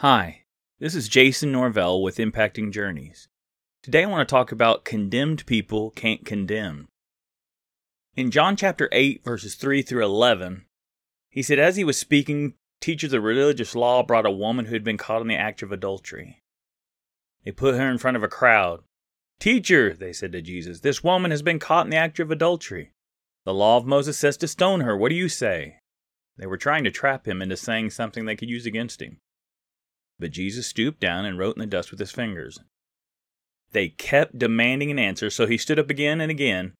Hi, this is Jason Norvell with Impacting Journeys. Today I want to talk about condemned people can't condemn. In John chapter 8, verses 3 through 11, he said, As he was speaking, teachers of religious law brought a woman who had been caught in the act of adultery. They put her in front of a crowd. Teacher, they said to Jesus, this woman has been caught in the act of adultery. The law of Moses says to stone her. What do you say? They were trying to trap him into saying something they could use against him. But Jesus stooped down and wrote in the dust with his fingers. They kept demanding an answer, so he stood up again and again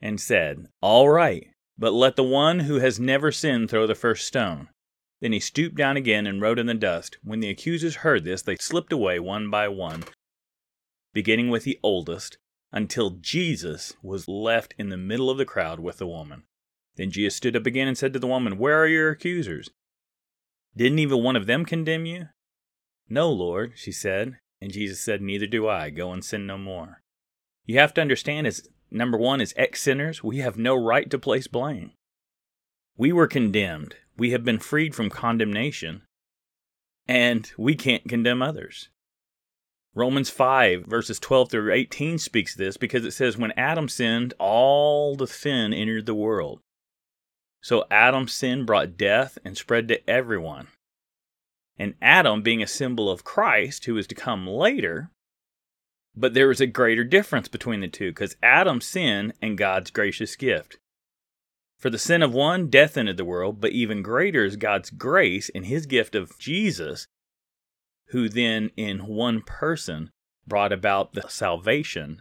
and said, All right, but let the one who has never sinned throw the first stone. Then he stooped down again and wrote in the dust. When the accusers heard this, they slipped away one by one, beginning with the oldest, until Jesus was left in the middle of the crowd with the woman. Then Jesus stood up again and said to the woman, Where are your accusers? Didn't even one of them condemn you? No, Lord, she said. And Jesus said, Neither do I. Go and sin no more. You have to understand, as number one, as ex sinners, we have no right to place blame. We were condemned. We have been freed from condemnation, and we can't condemn others. Romans 5, verses 12 through 18 speaks this because it says, When Adam sinned, all the sin entered the world. So Adam's sin brought death and spread to everyone. And Adam being a symbol of Christ, who is to come later, but there is a greater difference between the two because Adam's sin and God's gracious gift. For the sin of one, death entered the world, but even greater is God's grace and his gift of Jesus, who then in one person brought about the salvation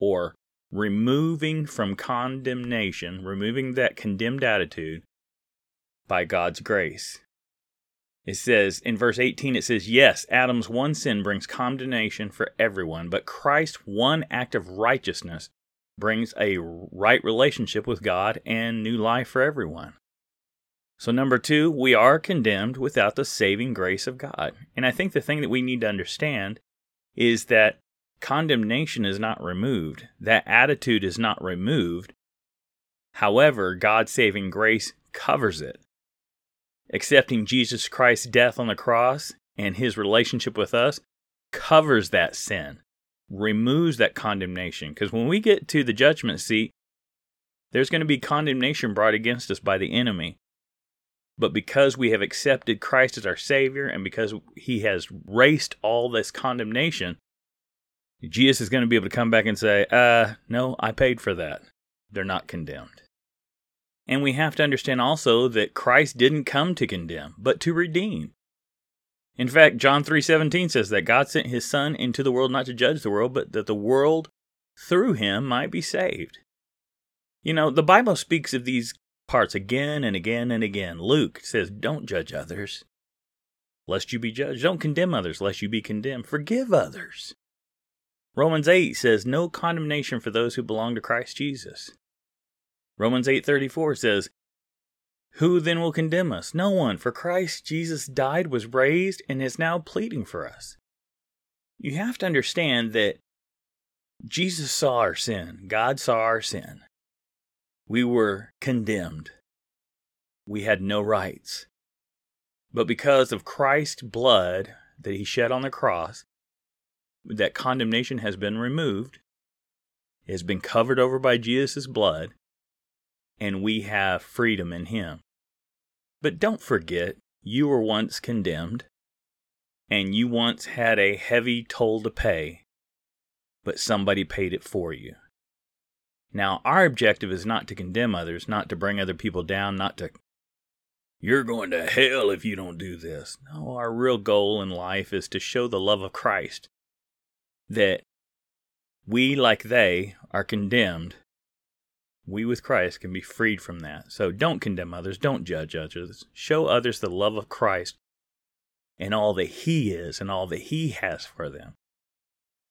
or removing from condemnation, removing that condemned attitude by God's grace. It says in verse 18, it says, Yes, Adam's one sin brings condemnation for everyone, but Christ's one act of righteousness brings a right relationship with God and new life for everyone. So, number two, we are condemned without the saving grace of God. And I think the thing that we need to understand is that condemnation is not removed, that attitude is not removed. However, God's saving grace covers it. Accepting Jesus Christ's death on the cross and his relationship with us covers that sin, removes that condemnation. Because when we get to the judgment seat, there's going to be condemnation brought against us by the enemy. But because we have accepted Christ as our Savior and because He has raced all this condemnation, Jesus is going to be able to come back and say, uh, no, I paid for that. They're not condemned. And we have to understand also that Christ didn't come to condemn, but to redeem. In fact, John 3:17 says that God sent his son into the world not to judge the world, but that the world through him might be saved. You know, the Bible speaks of these parts again and again and again. Luke says, "Don't judge others, lest you be judged. Don't condemn others, lest you be condemned. Forgive others." Romans 8 says no condemnation for those who belong to Christ Jesus. Romans 8:34 says, "Who then will condemn us? No one, for Christ Jesus died, was raised, and is now pleading for us." You have to understand that Jesus saw our sin. God saw our sin. We were condemned. We had no rights. But because of Christ's blood that he shed on the cross, that condemnation has been removed, it has been covered over by Jesus' blood, and we have freedom in Him. But don't forget, you were once condemned, and you once had a heavy toll to pay, but somebody paid it for you. Now, our objective is not to condemn others, not to bring other people down, not to, you're going to hell if you don't do this. No, our real goal in life is to show the love of Christ that we, like they, are condemned, we with Christ can be freed from that. So don't condemn others, don't judge others. Show others the love of Christ and all that He is and all that He has for them.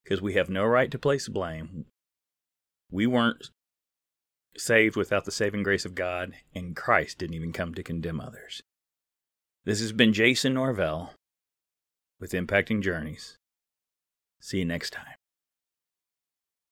Because we have no right to place blame. We weren't saved without the saving grace of God, and Christ didn't even come to condemn others. This has been Jason Norvell with Impacting Journeys. See you next time.